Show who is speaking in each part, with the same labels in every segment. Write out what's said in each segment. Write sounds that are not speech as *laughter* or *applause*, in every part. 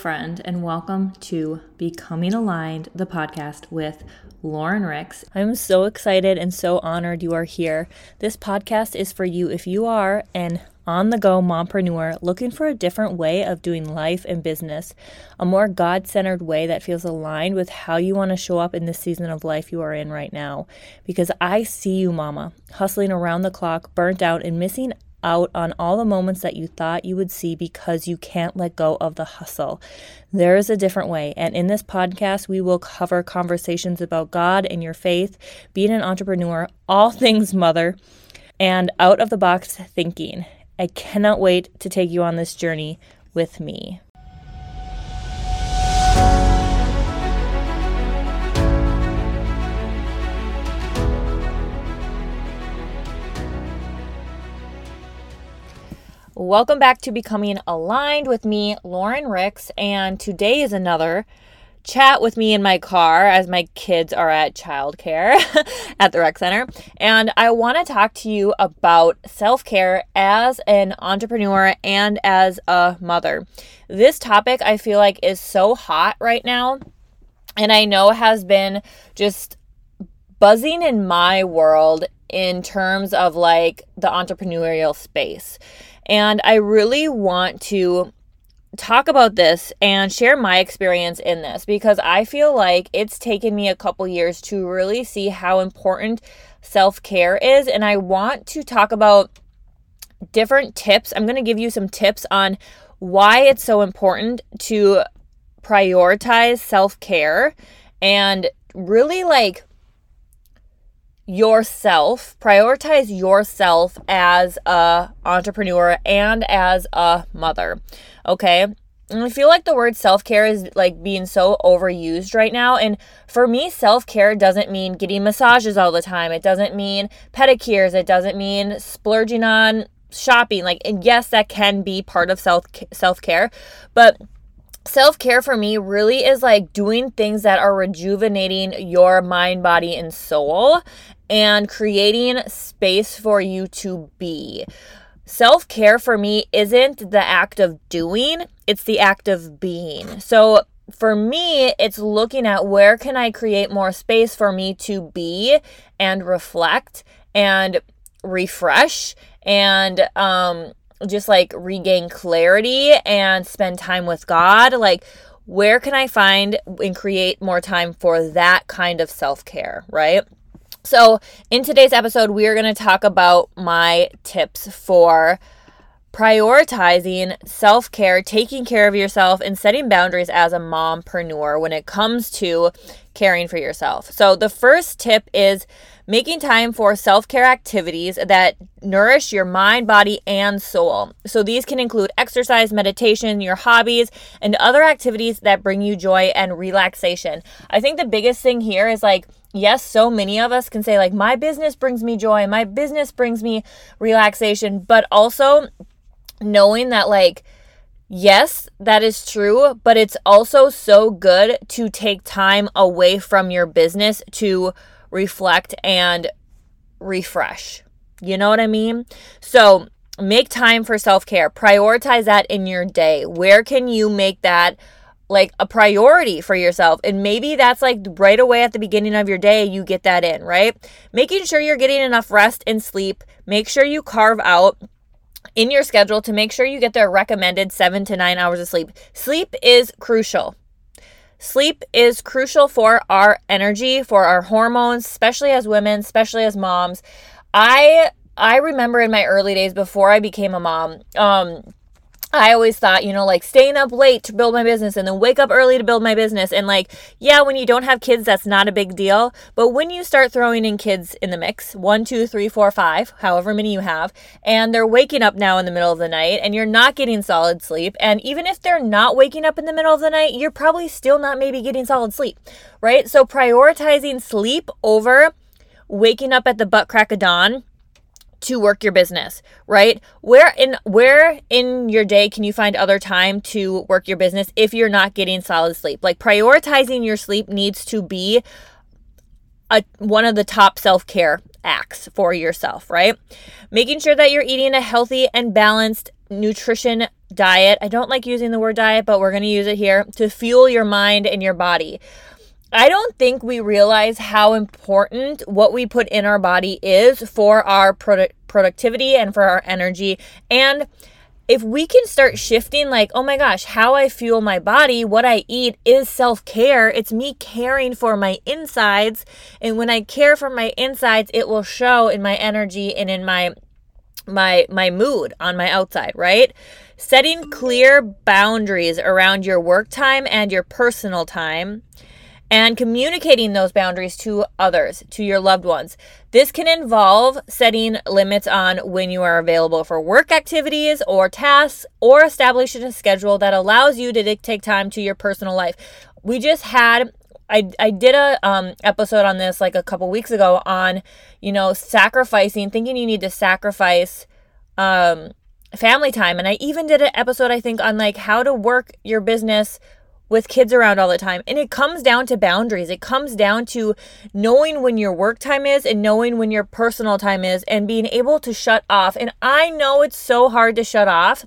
Speaker 1: friend, and welcome to Becoming Aligned, the podcast with Lauren Ricks.
Speaker 2: I'm so excited and so honored you are here. This podcast is for you if you are an on the go mompreneur looking for a different way of doing life and business, a more God centered way that feels aligned with how you want to show up in this season of life you are in right now. Because I see you, mama, hustling around the clock, burnt out, and missing out on all the moments that you thought you would see because you can't let go of the hustle. There is a different way. And in this podcast, we will cover conversations about God and your faith, being an entrepreneur, all *laughs* things mother, and out of the box thinking. I cannot wait to take you on this journey with me. Welcome back to Becoming Aligned with me, Lauren Ricks, and today is another chat with me in my car as my kids are at childcare *laughs* at the rec center. And I want to talk to you about self care as an entrepreneur and as a mother. This topic I feel like is so hot right now, and I know has been just buzzing in my world in terms of like the entrepreneurial space. And I really want to talk about this and share my experience in this because I feel like it's taken me a couple years to really see how important self care is. And I want to talk about different tips. I'm going to give you some tips on why it's so important to prioritize self care and really like yourself prioritize yourself as a entrepreneur and as a mother okay? And i feel like the word self-care is like being so overused right now and for me self-care doesn't mean getting massages all the time. It doesn't mean pedicures. It doesn't mean splurging on shopping. Like and yes that can be part of self self-care but Self care for me really is like doing things that are rejuvenating your mind, body, and soul and creating space for you to be. Self care for me isn't the act of doing, it's the act of being. So for me, it's looking at where can I create more space for me to be and reflect and refresh and um just like regain clarity and spend time with God. Like, where can I find and create more time for that kind of self care, right? So, in today's episode, we are going to talk about my tips for prioritizing self care, taking care of yourself, and setting boundaries as a mompreneur when it comes to caring for yourself. So, the first tip is making time for self care activities that nourish your mind, body, and soul. So, these can include exercise, meditation, your hobbies, and other activities that bring you joy and relaxation. I think the biggest thing here is like, yes, so many of us can say, like, my business brings me joy, my business brings me relaxation, but also knowing that, like, Yes, that is true, but it's also so good to take time away from your business to reflect, and refresh. You know what I mean? So make time for self care. Prioritize that in your day. Where can you make that? Like a priority for yourself. And maybe that's like right away at the beginning of your day, you get that in, right? Making sure you're getting enough rest and sleep. Make sure you carve out in your schedule to make sure you get the recommended seven to nine hours of sleep. Sleep is crucial. Sleep is crucial for our energy, for our hormones, especially as women, especially as moms. I I remember in my early days before I became a mom, um, I always thought, you know, like staying up late to build my business and then wake up early to build my business. And like, yeah, when you don't have kids, that's not a big deal. But when you start throwing in kids in the mix, one, two, three, four, five, however many you have, and they're waking up now in the middle of the night and you're not getting solid sleep. And even if they're not waking up in the middle of the night, you're probably still not maybe getting solid sleep, right? So prioritizing sleep over waking up at the butt crack of dawn to work your business, right? Where in where in your day can you find other time to work your business if you're not getting solid sleep? Like prioritizing your sleep needs to be a one of the top self-care acts for yourself, right? Making sure that you're eating a healthy and balanced nutrition diet. I don't like using the word diet, but we're going to use it here to fuel your mind and your body. I don't think we realize how important what we put in our body is for our produ- productivity and for our energy. And if we can start shifting, like, oh my gosh, how I fuel my body, what I eat is self care. It's me caring for my insides. And when I care for my insides, it will show in my energy and in my my my mood on my outside, right? Setting clear boundaries around your work time and your personal time and communicating those boundaries to others, to your loved ones. This can involve setting limits on when you are available for work activities or tasks, or establishing a schedule that allows you to dictate time to your personal life. We just had I, I did a um, episode on this like a couple weeks ago on you know sacrificing thinking you need to sacrifice um, family time and i even did an episode i think on like how to work your business with kids around all the time. And it comes down to boundaries. It comes down to knowing when your work time is and knowing when your personal time is and being able to shut off. And I know it's so hard to shut off.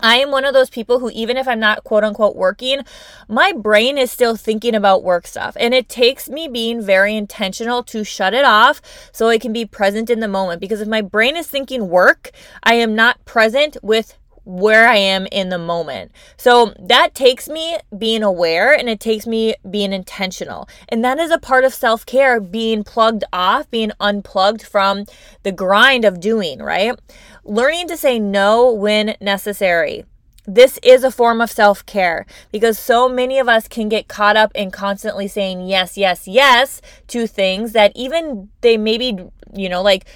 Speaker 2: I am one of those people who, even if I'm not quote unquote working, my brain is still thinking about work stuff. And it takes me being very intentional to shut it off so I can be present in the moment. Because if my brain is thinking work, I am not present with where I am in the moment. So that takes me being aware and it takes me being intentional. And that is a part of self care, being plugged off, being unplugged from the grind of doing, right? Learning to say no when necessary. This is a form of self care because so many of us can get caught up in constantly saying yes, yes, yes to things that even they maybe, you know, like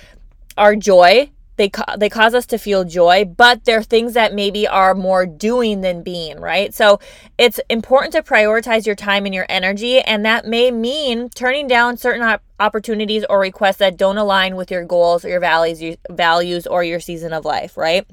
Speaker 2: our joy they ca- they cause us to feel joy but they're things that maybe are more doing than being right? So it's important to prioritize your time and your energy and that may mean turning down certain op- opportunities or requests that don't align with your goals or your values your values or your season of life right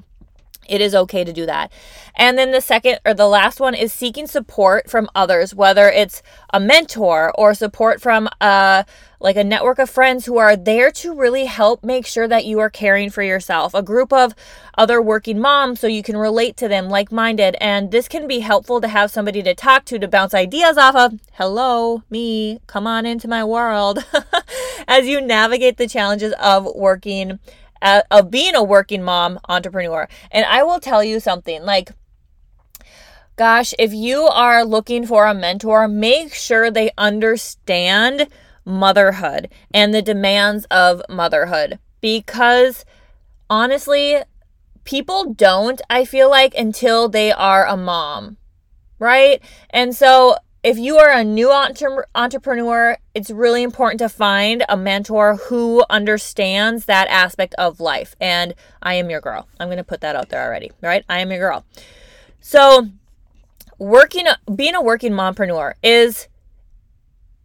Speaker 2: it is okay to do that. And then the second or the last one is seeking support from others, whether it's a mentor or support from a like a network of friends who are there to really help make sure that you are caring for yourself. A group of other working moms so you can relate to them like-minded and this can be helpful to have somebody to talk to to bounce ideas off of. Hello, me, come on into my world. *laughs* As you navigate the challenges of working uh, of being a working mom entrepreneur. And I will tell you something like, gosh, if you are looking for a mentor, make sure they understand motherhood and the demands of motherhood because honestly, people don't, I feel like, until they are a mom, right? And so if you are a new entre- entrepreneur, it's really important to find a mentor who understands that aspect of life. And I am your girl. I'm going to put that out there already, right? I am your girl. So, working being a working mompreneur is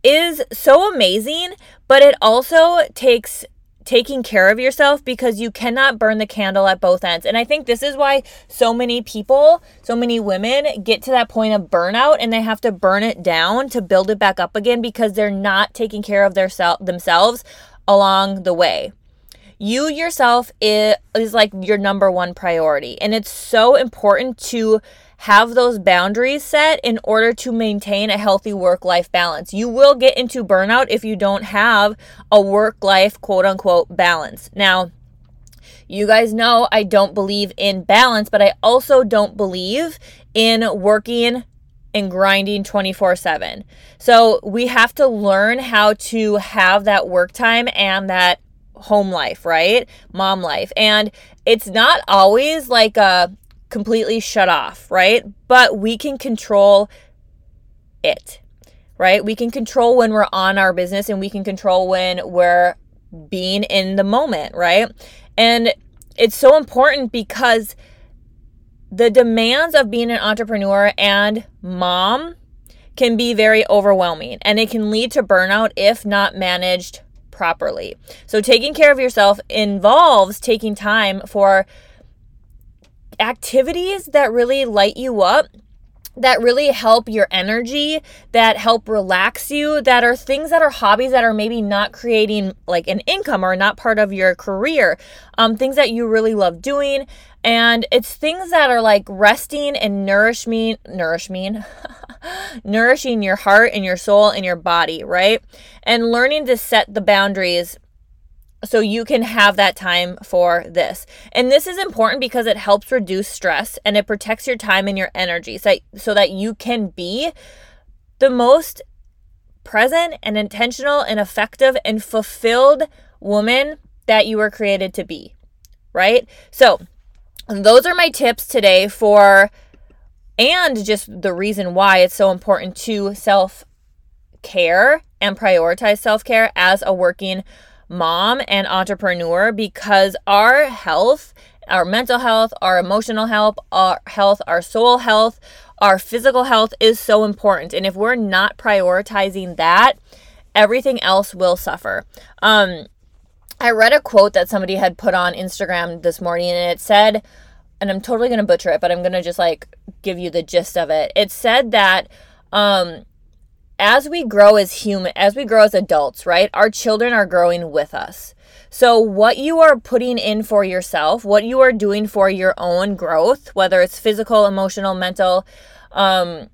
Speaker 2: is so amazing, but it also takes taking care of yourself because you cannot burn the candle at both ends. And I think this is why so many people, so many women get to that point of burnout and they have to burn it down to build it back up again because they're not taking care of their self themselves along the way. You yourself is, is like your number one priority. And it's so important to have those boundaries set in order to maintain a healthy work life balance. You will get into burnout if you don't have a work life quote unquote balance. Now, you guys know I don't believe in balance, but I also don't believe in working and grinding 24 7. So we have to learn how to have that work time and that home life, right? Mom life. And it's not always like a, completely shut off, right? But we can control it, right? We can control when we're on our business and we can control when we're being in the moment, right? And it's so important because the demands of being an entrepreneur and mom can be very overwhelming and it can lead to burnout if not managed properly. So, taking care of yourself involves taking time for activities that really light you up that really help your energy, that help relax you, that are things that are hobbies that are maybe not creating like an income or not part of your career, um, things that you really love doing. And it's things that are like resting and nourishing, nourishing, *laughs* nourishing your heart and your soul and your body, right? And learning to set the boundaries so you can have that time for this. And this is important because it helps reduce stress and it protects your time and your energy so, so that you can be the most present and intentional and effective and fulfilled woman that you were created to be. Right? So, those are my tips today for and just the reason why it's so important to self care and prioritize self care as a working mom and entrepreneur because our health, our mental health, our emotional health, our health, our soul health, our physical health is so important. And if we're not prioritizing that, everything else will suffer. Um, I read a quote that somebody had put on Instagram this morning and it said, and I'm totally going to butcher it, but I'm going to just like give you the gist of it. It said that um, as we grow as human as we grow as adults right our children are growing with us. So what you are putting in for yourself what you are doing for your own growth whether it's physical emotional mental um,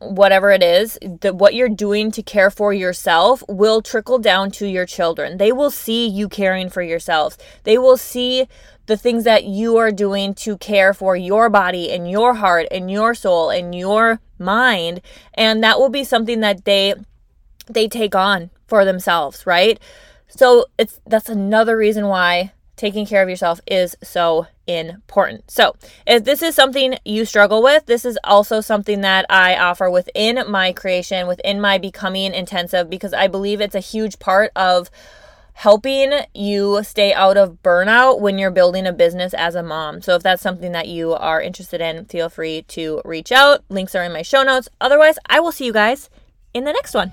Speaker 2: whatever it is the, what you're doing to care for yourself will trickle down to your children. They will see you caring for yourselves they will see the things that you are doing to care for your body and your heart and your soul and your mind. And that will be something that they they take on for themselves right? So it's that's another reason why taking care of yourself is so important. So, if this is something you struggle with, this is also something that I offer within my creation, within my becoming intensive, because I believe it's a huge part of helping you stay out of burnout when you're building a business as a mom. So if that's something that you are interested in, feel free to reach out. Links are in my show notes. Otherwise, I will see you guys in the next one.